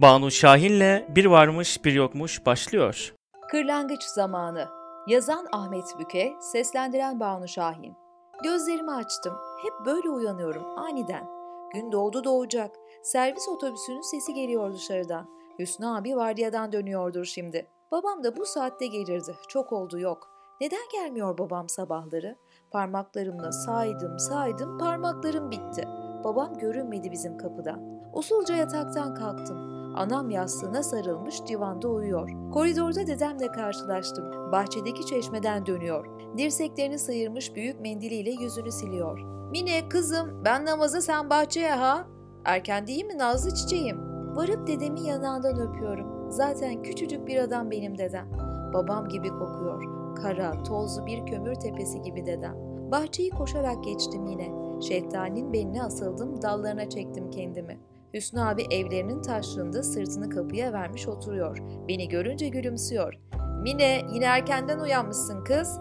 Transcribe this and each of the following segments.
Banu Şahin'le Bir Varmış Bir Yokmuş başlıyor. Kırlangıç Zamanı Yazan Ahmet Büke, seslendiren Banu Şahin. Gözlerimi açtım. Hep böyle uyanıyorum aniden. Gün doğdu doğacak. Servis otobüsünün sesi geliyor dışarıdan. Hüsnü abi vardiyadan dönüyordur şimdi. Babam da bu saatte gelirdi. Çok oldu yok. Neden gelmiyor babam sabahları? Parmaklarımla saydım saydım parmaklarım bitti. Babam görünmedi bizim kapıdan. Usulca yataktan kalktım. Anam yastığına sarılmış divanda uyuyor. Koridorda dedemle karşılaştım. Bahçedeki çeşmeden dönüyor. Dirseklerini sıyırmış büyük mendiliyle yüzünü siliyor. Mine kızım ben namaza sen bahçeye ha. Erken değil mi Nazlı çiçeğim? Varıp dedemin yanağından öpüyorum. Zaten küçücük bir adam benim dedem. Babam gibi kokuyor. Kara, tozlu bir kömür tepesi gibi dedem. Bahçeyi koşarak geçtim yine. Şeftalinin beline asıldım, dallarına çektim kendimi. Hüsnü abi evlerinin taşlığında sırtını kapıya vermiş oturuyor. Beni görünce gülümsüyor. Mine yine erkenden uyanmışsın kız.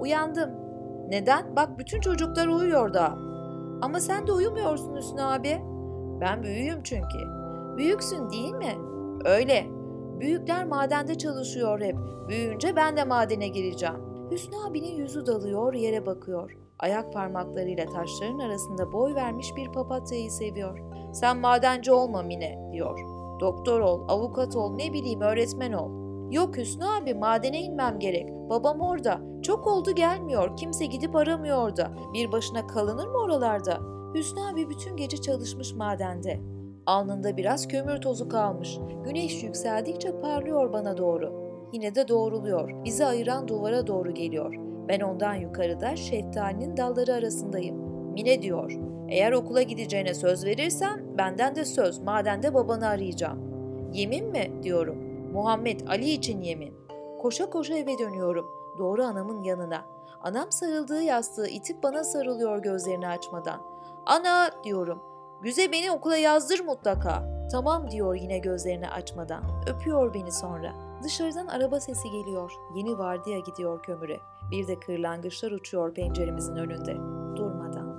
Uyandım. Neden? Bak bütün çocuklar uyuyor da. Ama sen de uyumuyorsun Hüsnü abi. Ben büyüğüm çünkü. Büyüksün değil mi? Öyle. Büyükler madende çalışıyor hep. Büyüyünce ben de madene gireceğim. Hüsnü abinin yüzü dalıyor, yere bakıyor. Ayak parmaklarıyla taşların arasında boy vermiş bir papatyayı seviyor. Sen madenci olma Mine diyor. Doktor ol, avukat ol, ne bileyim öğretmen ol. Yok Hüsnü abi madene inmem gerek. Babam orada. Çok oldu gelmiyor. Kimse gidip aramıyor da. Bir başına kalınır mı oralarda? Hüsnü abi bütün gece çalışmış madende. Alnında biraz kömür tozu kalmış. Güneş yükseldikçe parlıyor bana doğru. Yine de doğruluyor. Bizi ayıran duvara doğru geliyor. Ben ondan yukarıda şeftalinin dalları arasındayım. Mine diyor. Eğer okula gideceğine söz verirsen benden de söz madende babanı arayacağım. Yemin mi diyorum. Muhammed Ali için yemin. Koşa koşa eve dönüyorum. Doğru anamın yanına. Anam sarıldığı yastığı itip bana sarılıyor gözlerini açmadan. Ana diyorum. Güze beni okula yazdır mutlaka. Tamam diyor yine gözlerini açmadan. Öpüyor beni sonra. Dışarıdan araba sesi geliyor. Yeni vardiya gidiyor kömüre. Bir de kırlangıçlar uçuyor penceremizin önünde. Durmadan.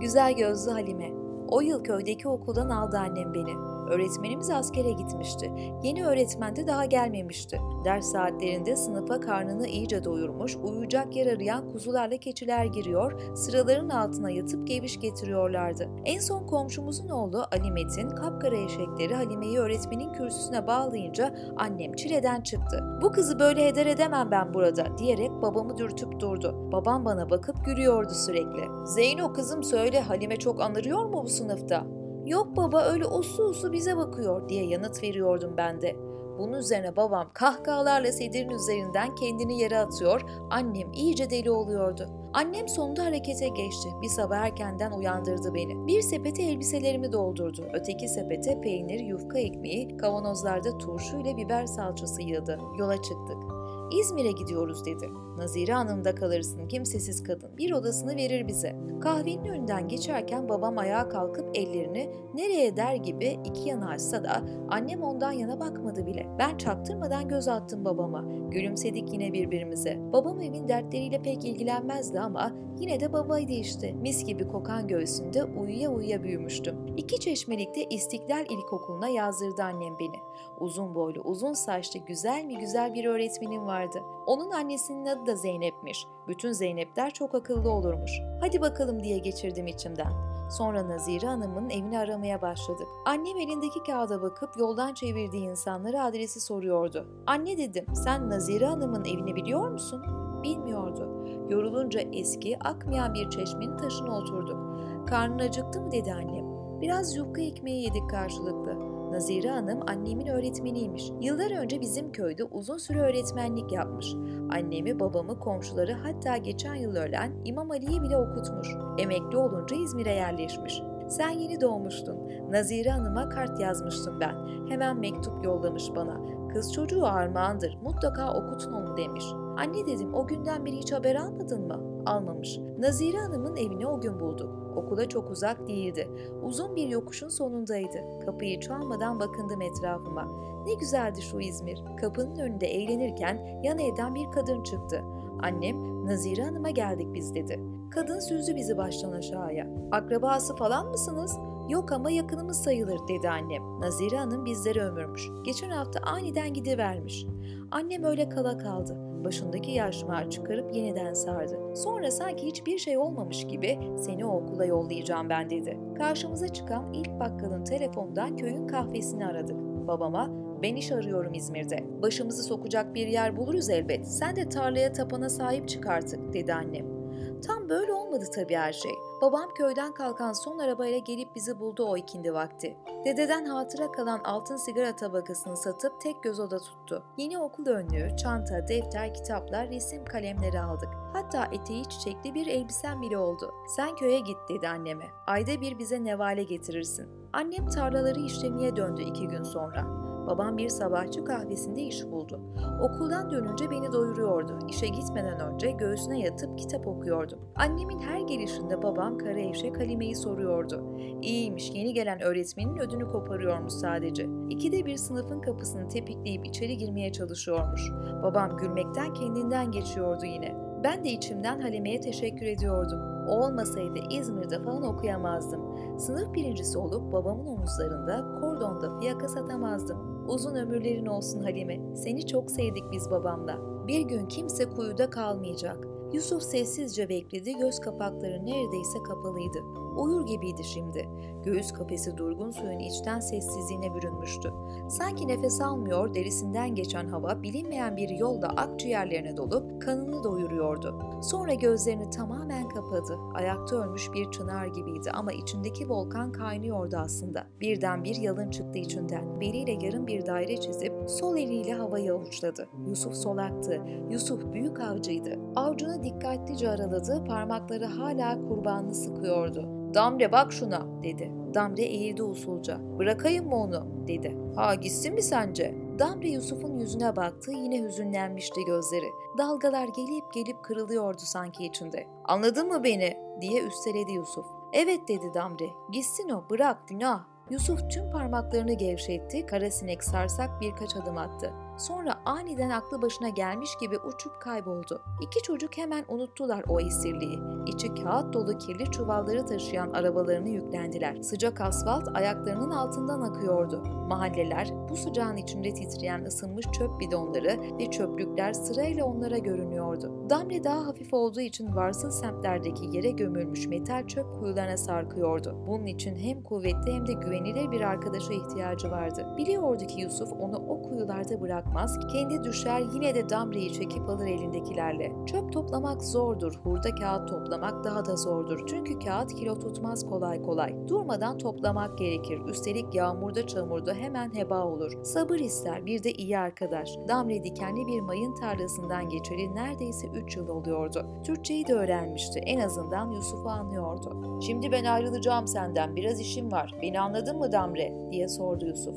Güzel gözlü Halime. O yıl köydeki okuldan aldı annem beni. Öğretmenimiz askere gitmişti. Yeni öğretmen de daha gelmemişti. Ders saatlerinde sınıfa karnını iyice doyurmuş, uyuyacak yer arayan kuzularla keçiler giriyor, sıraların altına yatıp geviş getiriyorlardı. En son komşumuzun oğlu Ali Metin, kapkara eşekleri Halime'yi öğretmenin kürsüsüne bağlayınca annem çileden çıktı. Bu kızı böyle heder edemem ben burada diyerek babamı dürtüp durdu. Babam bana bakıp gülüyordu sürekli. Zeyno kızım söyle Halime çok anırıyor mu bu sınıfta? Yok baba öyle uslu uslu bize bakıyor diye yanıt veriyordum ben de. Bunun üzerine babam kahkahalarla sedirin üzerinden kendini yere atıyor, annem iyice deli oluyordu. Annem sonunda harekete geçti. Bir sabah erkenden uyandırdı beni. Bir sepete elbiselerimi doldurdu. Öteki sepete peynir, yufka ekmeği, kavanozlarda turşu ile biber salçası yığdı. Yola çıktık. İzmir'e gidiyoruz dedi. Nazire Hanım'da kalırsın kimsesiz kadın. Bir odasını verir bize. Kahvenin önünden geçerken babam ayağa kalkıp ellerini nereye der gibi iki yana açsa da annem ondan yana bakmadı bile. Ben çaktırmadan göz attım babama. Gülümsedik yine birbirimize. Babam evin dertleriyle pek ilgilenmezdi ama yine de babaydı işte. Mis gibi kokan göğsünde uyuya uyuya büyümüştüm. İki çeşmelikte İstiklal İlkokulu'na yazdırdı annem beni. Uzun boylu, uzun saçlı, güzel mi güzel bir öğretmenim vardı. Onun annesinin adı da Zeynep'miş. Bütün Zeynepler çok akıllı olurmuş. Hadi bakalım diye geçirdim içimden. Sonra Nazire Hanım'ın evini aramaya başladık. Annem elindeki kağıda bakıp yoldan çevirdiği insanlara adresi soruyordu. Anne dedim, sen Nazire Hanım'ın evini biliyor musun? Bilmiyordu. Yorulunca eski, akmayan bir çeşmenin taşına oturduk. Karnın acıktı mı dedi annem. Biraz yufka ekmeği yedik karşılıklı. Nazire Hanım annemin öğretmeniymiş. Yıllar önce bizim köyde uzun süre öğretmenlik yapmış. Annemi, babamı, komşuları hatta geçen yıl ölen İmam Ali'yi bile okutmuş. Emekli olunca İzmir'e yerleşmiş. Sen yeni doğmuştun. Nazire Hanım'a kart yazmıştım ben. Hemen mektup yollamış bana. Kız çocuğu armağandır. Mutlaka okutun onu demiş. Anne dedim o günden beri hiç haber almadın mı? Almamış. Nazire Hanım'ın evini o gün bulduk. Okula çok uzak değildi. Uzun bir yokuşun sonundaydı. Kapıyı çalmadan bakındım etrafıma. Ne güzeldi şu İzmir. Kapının önünde eğlenirken yan evden bir kadın çıktı. Annem Nazire Hanım'a geldik biz dedi. Kadın süzdü bizi baştan aşağıya. Akrabası falan mısınız? Yok ama yakınımız sayılır dedi annem. Nazire Hanım bizleri ömürmüş. Geçen hafta aniden gidivermiş. Annem öyle kala kaldı. Başındaki yaşmağı çıkarıp yeniden sardı. Sonra sanki hiçbir şey olmamış gibi seni o okula yollayacağım ben dedi. Karşımıza çıkan ilk bakkalın telefondan köyün kahvesini aradık. Babama ben iş arıyorum İzmir'de. Başımızı sokacak bir yer buluruz elbet. Sen de tarlaya tapana sahip çık artık dedi annem. Tam böyle olmadı tabii her şey. Babam köyden kalkan son arabayla gelip bizi buldu o ikindi vakti. Dededen hatıra kalan altın sigara tabakasını satıp tek göz oda tuttu. Yeni okul önlüğü, çanta, defter, kitaplar, resim kalemleri aldık. Hatta eteği çiçekli bir elbisem bile oldu. Sen köye git dedi anneme. Ayda bir bize nevale getirirsin. Annem tarlaları işlemeye döndü iki gün sonra. Babam bir sabahçı kahvesinde iş buldu. Okuldan dönünce beni doyuruyordu. İşe gitmeden önce göğsüne yatıp kitap okuyordum. Annemin her gelişinde babam kara eşek Halime'yi soruyordu. İyiymiş yeni gelen öğretmenin ödünü koparıyormuş sadece. İkide bir sınıfın kapısını tepikleyip içeri girmeye çalışıyormuş. Babam gülmekten kendinden geçiyordu yine. Ben de içimden Halime'ye teşekkür ediyordum. O olmasaydı İzmir'de falan okuyamazdım. Sınıf birincisi olup babamın omuzlarında kordonda fiyaka satamazdım. Uzun ömürlerin olsun Halime. Seni çok sevdik biz babamla. Bir gün kimse kuyuda kalmayacak. Yusuf sessizce bekledi, göz kapakları neredeyse kapalıydı. Uyur gibiydi şimdi. Göğüs kafesi durgun suyun içten sessizliğine bürünmüştü. Sanki nefes almıyor, derisinden geçen hava bilinmeyen bir yolda akciğerlerine dolup kanını doyuruyordu. Sonra gözlerini tamamen kapadı. Ayakta ölmüş bir çınar gibiydi ama içindeki volkan kaynıyordu aslında. Birden bir yalın çıktı içinden. Beliyle yarım bir daire çizip sol eliyle havayı avuçladı. Yusuf solaktı. Yusuf büyük avcıydı. Avcunu dikkatlice araladı, parmakları hala kurbanını sıkıyordu. Damre bak şuna dedi. Damre eğildi usulca. Bırakayım mı onu dedi. Ha gitsin mi sence? Damre Yusuf'un yüzüne baktı yine hüzünlenmişti gözleri. Dalgalar gelip gelip kırılıyordu sanki içinde. Anladın mı beni? diye üsteledi Yusuf. Evet dedi Damre. Gitsin o bırak günah. Yusuf tüm parmaklarını gevşetti, kara sinek sarsak birkaç adım attı. Sonra aniden aklı başına gelmiş gibi uçup kayboldu. İki çocuk hemen unuttular o esirliği. İçi kağıt dolu kirli çuvalları taşıyan arabalarını yüklendiler. Sıcak asfalt ayaklarının altından akıyordu. Mahalleler bu sıcağın içinde titreyen ısınmış çöp bidonları ve çöplükler sırayla onlara görünüyordu. Damle daha hafif olduğu için varsıl semtlerdeki yere gömülmüş metal çöp kuyularına sarkıyordu. Bunun için hem kuvvetli hem de güvenilir bir arkadaşa ihtiyacı vardı. Biliyordu ki Yusuf onu o kuyularda bırakmaz, kendi düşer yine de Damre'yi çekip alır elindekilerle. Çöp toplamak zordur, hurda kağıt toplamak daha da zordur. Çünkü kağıt kilo tutmaz kolay kolay. Durmadan toplamak gerekir. Üstelik yağmurda çamurda hemen heba olur. Sabır ister bir de iyi arkadaş. Damre dikenli bir mayın tarlasından geçeli neredeyse 3 yıl oluyordu. Türkçeyi de öğrenmişti. En azından Yusuf'u anlıyordu. Şimdi ben ayrılacağım senden. Biraz işim var. Beni anladın mı Damre? diye sordu Yusuf.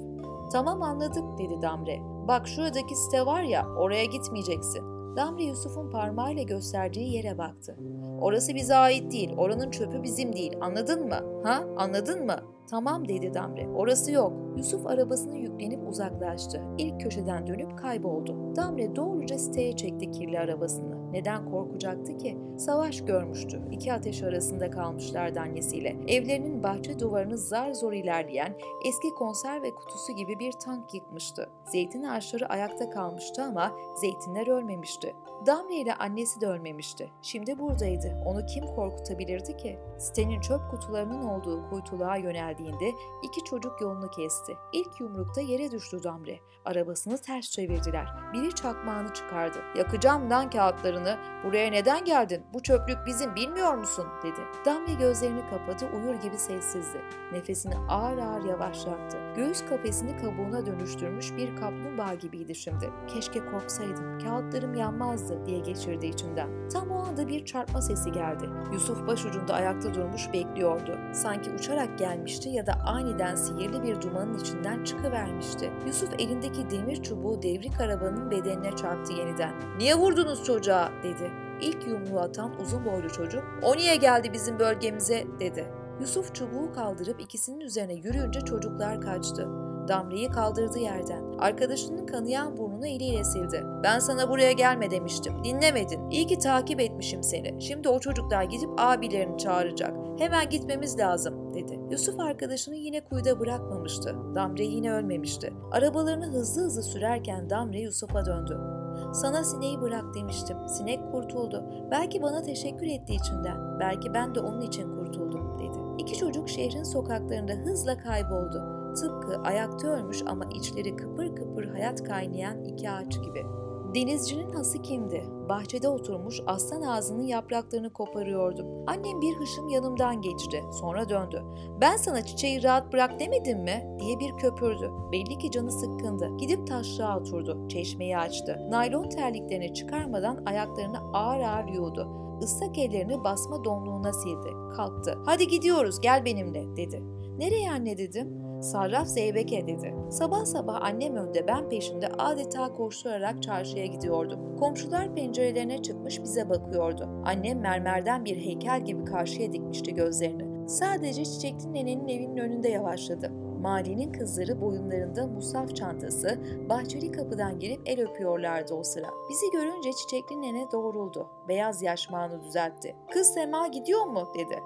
Tamam anladık dedi Damre. Bak şuradaki site var ya oraya gitmeyeceksin. Damre Yusuf'un parmağıyla gösterdiği yere baktı. Orası bize ait değil, oranın çöpü bizim değil. Anladın mı? Ha? Anladın mı? Tamam dedi Damre. Orası yok. Yusuf arabasını yüklenip uzaklaştı. İlk köşeden dönüp kayboldu. Damre doğruca siteye çekti kirli arabasını. Neden korkacaktı ki? Savaş görmüştü. İki ateş arasında kalmışlardı annesiyle. Evlerinin bahçe duvarını zar zor ilerleyen eski konserve kutusu gibi bir tank yıkmıştı. Zeytin ağaçları ayakta kalmıştı ama zeytinler ölmemişti. Damle ile annesi de ölmemişti. Şimdi buradaydı. Onu kim korkutabilirdi ki? Sitenin çöp kutularının olduğu kuytuluğa yöneldiğinde iki çocuk yolunu kesti. İlk yumrukta yere düştü Damre. Arabasını ters çevirdiler. Biri çakmağını çıkardı. Yakacağım lan kağıtlarını. Buraya neden geldin? Bu çöplük bizim bilmiyor musun? dedi. Damle gözlerini kapadı uyur gibi sessizdi. Nefesini ağır ağır yavaşlattı. Göğüs kafesini kabuğuna dönüştürmüş bir kaplumbağa gibiydi şimdi. Keşke korksaydım. Kağıtlarım yanmazdı diye geçirdi içinden. Tam o anda bir çarpma sesi geldi. Yusuf başucunda ayakta durmuş bekliyordu. Sanki uçarak gelmişti ya da aniden sihirli bir dumanın içinden çıkıvermişti. Yusuf elindeki demir çubuğu devrik arabanın bedenine çarptı yeniden. Niye vurdunuz çocuğa dedi. İlk yumruğu atan uzun boylu çocuk o niye geldi bizim bölgemize dedi. Yusuf çubuğu kaldırıp ikisinin üzerine yürüyünce çocuklar kaçtı. Damre'yi kaldırdı yerden. Arkadaşının kanayan burnunu eliyle sildi. Ben sana buraya gelme demiştim. Dinlemedin. İyi ki takip etmişim seni. Şimdi o çocuklar gidip abilerini çağıracak. Hemen gitmemiz lazım dedi. Yusuf arkadaşını yine kuyuda bırakmamıştı. Damre yine ölmemişti. Arabalarını hızlı hızlı sürerken Damre Yusuf'a döndü. Sana sineği bırak demiştim. Sinek kurtuldu. Belki bana teşekkür ettiği içinden. Belki ben de onun için kurtuldum dedi. İki çocuk şehrin sokaklarında hızla kayboldu. Tıpkı ayakta ölmüş ama içleri kıpır kıpır hayat kaynayan iki ağaç gibi. Denizcinin hası kimdi? Bahçede oturmuş aslan ağzının yapraklarını koparıyordum. Annem bir hışım yanımdan geçti. Sonra döndü. Ben sana çiçeği rahat bırak demedim mi? diye bir köpürdü. Belli ki canı sıkkındı. Gidip taşlığa oturdu. Çeşmeyi açtı. Naylon terliklerini çıkarmadan ayaklarını ağır ağır yuğdu. Islak ellerini basma donluğuna sildi. Kalktı. Hadi gidiyoruz gel benimle dedi. Nereye anne dedim. Sarraf Zeybek'e dedi. Sabah sabah annem önde ben peşinde adeta koşturarak çarşıya gidiyordum. Komşular pencerelerine çıkmış bize bakıyordu. Annem mermerden bir heykel gibi karşıya dikmişti gözlerini. Sadece çiçekli nenenin evinin önünde yavaşladı. Mali'nin kızları boyunlarında musaf çantası, bahçeli kapıdan girip el öpüyorlardı o sıra. Bizi görünce çiçekli nene doğruldu. Beyaz yaşmağını düzeltti. Kız Sema gidiyor mu dedi.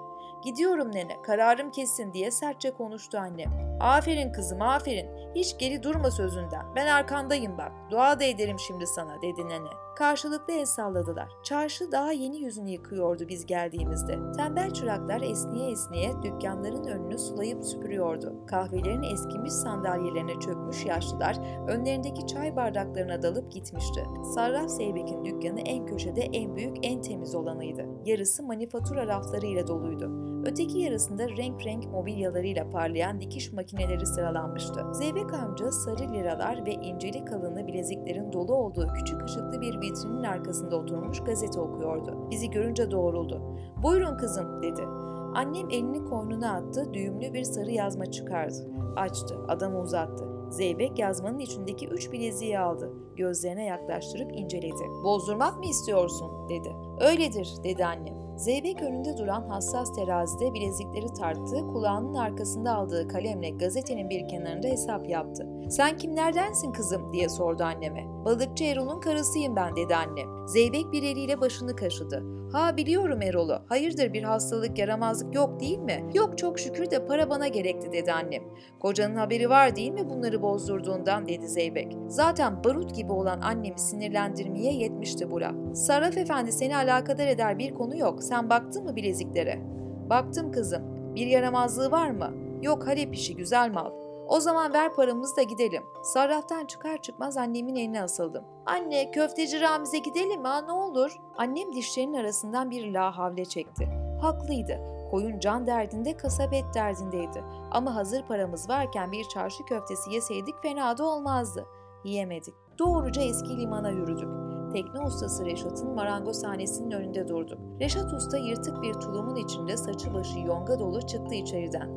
Gidiyorum nene, kararım kesin diye sertçe konuştu annem. Aferin kızım, aferin. Hiç geri durma sözünden. Ben arkandayım bak. Dua da ederim şimdi sana, dedi nene. Karşılıklı el salladılar. Çarşı daha yeni yüzünü yıkıyordu biz geldiğimizde. Tembel çıraklar esniye esniye dükkanların önünü sulayıp süpürüyordu. Kahvelerin eskimiş sandalyelerine çökmüş yaşlılar önlerindeki çay bardaklarına dalıp gitmişti. Sarraf Zeybek'in dükkanı en köşede en büyük, en temiz olanıydı. Yarısı manifatura raflarıyla doluydu. Öteki yarısında renk renk mobilyalarıyla parlayan dikiş makineleri sıralanmıştı. Zeybek amca sarı liralar ve inceli kalınlı bileziklerin dolu olduğu küçük ışıklı bir vitrinin arkasında oturmuş gazete okuyordu. Bizi görünce doğruldu. "Buyurun kızım." dedi. Annem elini koynuna attı, düğümlü bir sarı yazma çıkardı. Açtı, adamı uzattı. Zeybek yazmanın içindeki üç bileziği aldı. Gözlerine yaklaştırıp inceledi. Bozdurmak mı istiyorsun? dedi. Öyledir, dedi annem. Zeybek önünde duran hassas terazide bilezikleri tarttı, kulağının arkasında aldığı kalemle gazetenin bir kenarında hesap yaptı. Sen kimlerdensin kızım diye sordu anneme. Balıkçı Erol'un karısıyım ben dedi annem. Zeybek bir eliyle başını kaşıdı. Ha biliyorum Erol'u. Hayırdır bir hastalık yaramazlık yok değil mi? Yok çok şükür de para bana gerekti dedi annem. Kocanın haberi var değil mi bunları bozdurduğundan dedi Zeybek. Zaten barut gibi olan annemi sinirlendirmeye yetmişti bu laf. Sarraf efendi seni alakadar eder bir konu yok. Sen baktın mı bileziklere? Baktım kızım. Bir yaramazlığı var mı? Yok Halep işi güzel mal. O zaman ver paramızı da gidelim. Sarraftan çıkar çıkmaz annemin eline asıldım. Anne köfteci Ramiz'e gidelim ha ne olur. Annem dişlerinin arasından bir la havle çekti. Haklıydı. Koyun can derdinde kasabet derdindeydi. Ama hazır paramız varken bir çarşı köftesi yeseydik fena da olmazdı. Yiyemedik. Doğruca eski limana yürüdük. Tekne ustası Reşat'ın marangozhanesinin önünde durduk. Reşat usta yırtık bir tulumun içinde saçı başı yonga dolu çıktı içeriden.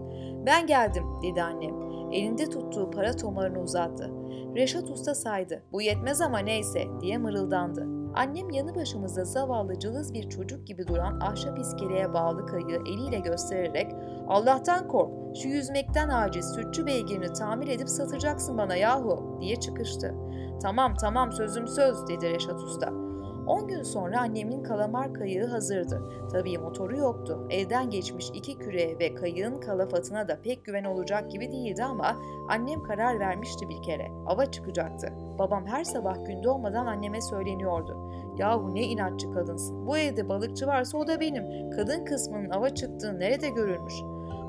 Ben geldim dedi annem. Elinde tuttuğu para tomarını uzattı. Reşat usta saydı. Bu yetmez ama neyse diye mırıldandı. Annem yanı başımızda zavallı cılız bir çocuk gibi duran ahşap iskeleye bağlı kayığı eliyle göstererek Allah'tan kork, şu yüzmekten aciz sütçü beygirini tamir edip satacaksın bana yahu diye çıkıştı. Tamam tamam sözüm söz dedi Reşat Usta. 10 gün sonra annemin kalamar kayığı hazırdı. Tabii motoru yoktu. Elden geçmiş iki küreğe ve kayığın kalafatına da pek güven olacak gibi değildi ama annem karar vermişti bir kere. Ava çıkacaktı. Babam her sabah gün doğmadan anneme söyleniyordu. Yahu ne inatçı kadınsın. Bu evde balıkçı varsa o da benim. Kadın kısmının ava çıktığı nerede görülmüş?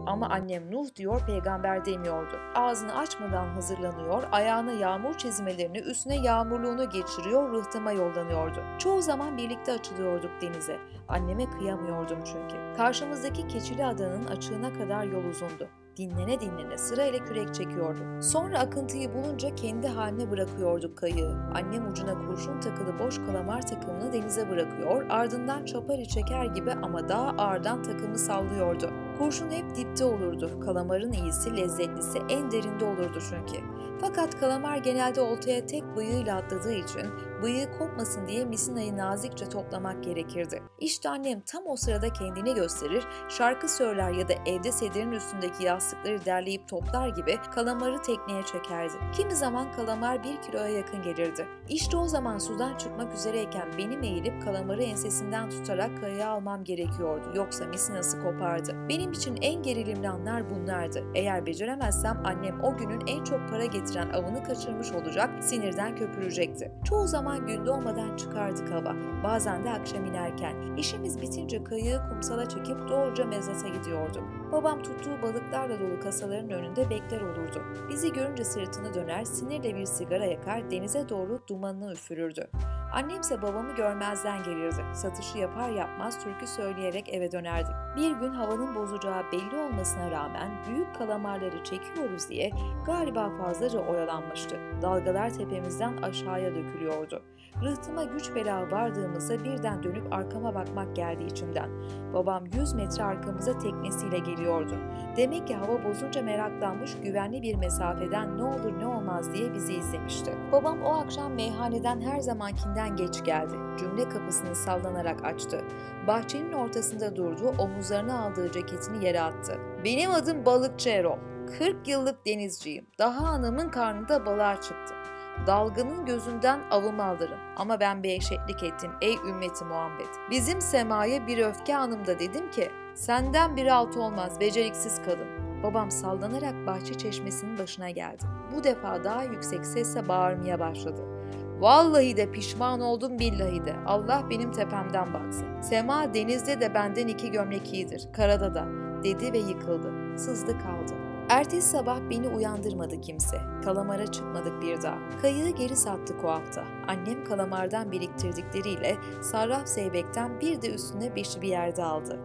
Ama annem Nuh diyor peygamber demiyordu. Ağzını açmadan hazırlanıyor, ayağına yağmur çizmelerini üstüne yağmurluğunu geçiriyor, rıhtıma yollanıyordu. Çoğu zaman birlikte açılıyorduk denize. Anneme kıyamıyordum çünkü. Karşımızdaki keçili adanın açığına kadar yol uzundu. Dinlene dinlene sırayla kürek çekiyorduk. Sonra akıntıyı bulunca kendi haline bırakıyorduk kayığı. Annem ucuna kurşun takılı boş kalamar takımını denize bırakıyor, ardından çapari çeker gibi ama daha ağırdan takımı sallıyordu. Kurşun hep dipte olurdu. Kalamarın iyisi, lezzetlisi en derinde olurdu çünkü. Fakat kalamar genelde oltaya tek bıyığıyla atladığı için Bıyığı kopmasın diye misinayı nazikçe toplamak gerekirdi. İşte annem tam o sırada kendini gösterir, şarkı söyler ya da evde sedirin üstündeki yastıkları derleyip toplar gibi kalamarı tekneye çekerdi. Kimi zaman kalamar bir kiloya yakın gelirdi. İşte o zaman sudan çıkmak üzereyken benim eğilip kalamarı ensesinden tutarak kayaya almam gerekiyordu. Yoksa misinası kopardı. Benim için en gerilimli anlar bunlardı. Eğer beceremezsem annem o günün en çok para getiren avını kaçırmış olacak, sinirden köpürecekti. Çoğu zaman gün doğmadan çıkardık hava. Bazen de akşam inerken. İşimiz bitince kayığı kumsala çekip doğruca mezata gidiyorduk. Babam tuttuğu balıklarla dolu kasaların önünde bekler olurdu. Bizi görünce sırtını döner, sinirle bir sigara yakar, denize doğru dumanını üfürürdü. Annemse babamı görmezden gelirdi. Satışı yapar yapmaz türkü söyleyerek eve dönerdik. Bir gün havanın bozacağı belli olmasına rağmen büyük kalamarları çekiyoruz diye galiba fazlaca oyalanmıştı. Dalgalar tepemizden aşağıya dökülüyordu. Rıhtıma güç bela vardığımızda birden dönüp arkama bakmak geldi içimden. Babam 100 metre arkamıza teknesiyle geliyordu. Demek ki hava bozunca meraklanmış güvenli bir mesafeden ne olur ne olmaz diye bizi izlemişti. Babam o akşam meyhaneden her zamankinden geç geldi. Cümle kapısını sallanarak açtı. Bahçenin ortasında durdu, omuzlarına aldığı ceketini yere attı. Benim adım Balıkçı Erol. 40 yıllık denizciyim. Daha anamın karnında balığa çıktım. Dalgının gözünden avımı alırım. Ama ben bir eşeklik ettim ey ümmeti Muhammed. Bizim semaya bir öfke anımda dedim ki senden bir alt olmaz beceriksiz kadın. Babam sallanarak bahçe çeşmesinin başına geldi. Bu defa daha yüksek sesle bağırmaya başladı. Vallahi de pişman oldum billahi de. Allah benim tepemden baksın. Sema denizde de benden iki gömlek iyidir. Karada da dedi ve yıkıldı. Sızdı kaldı. Ertesi sabah beni uyandırmadı kimse. Kalamara çıkmadık bir daha. Kayığı geri sattık o hafta. Annem kalamardan biriktirdikleriyle sarraf zeybekten bir de üstüne beşi bir yerde aldı.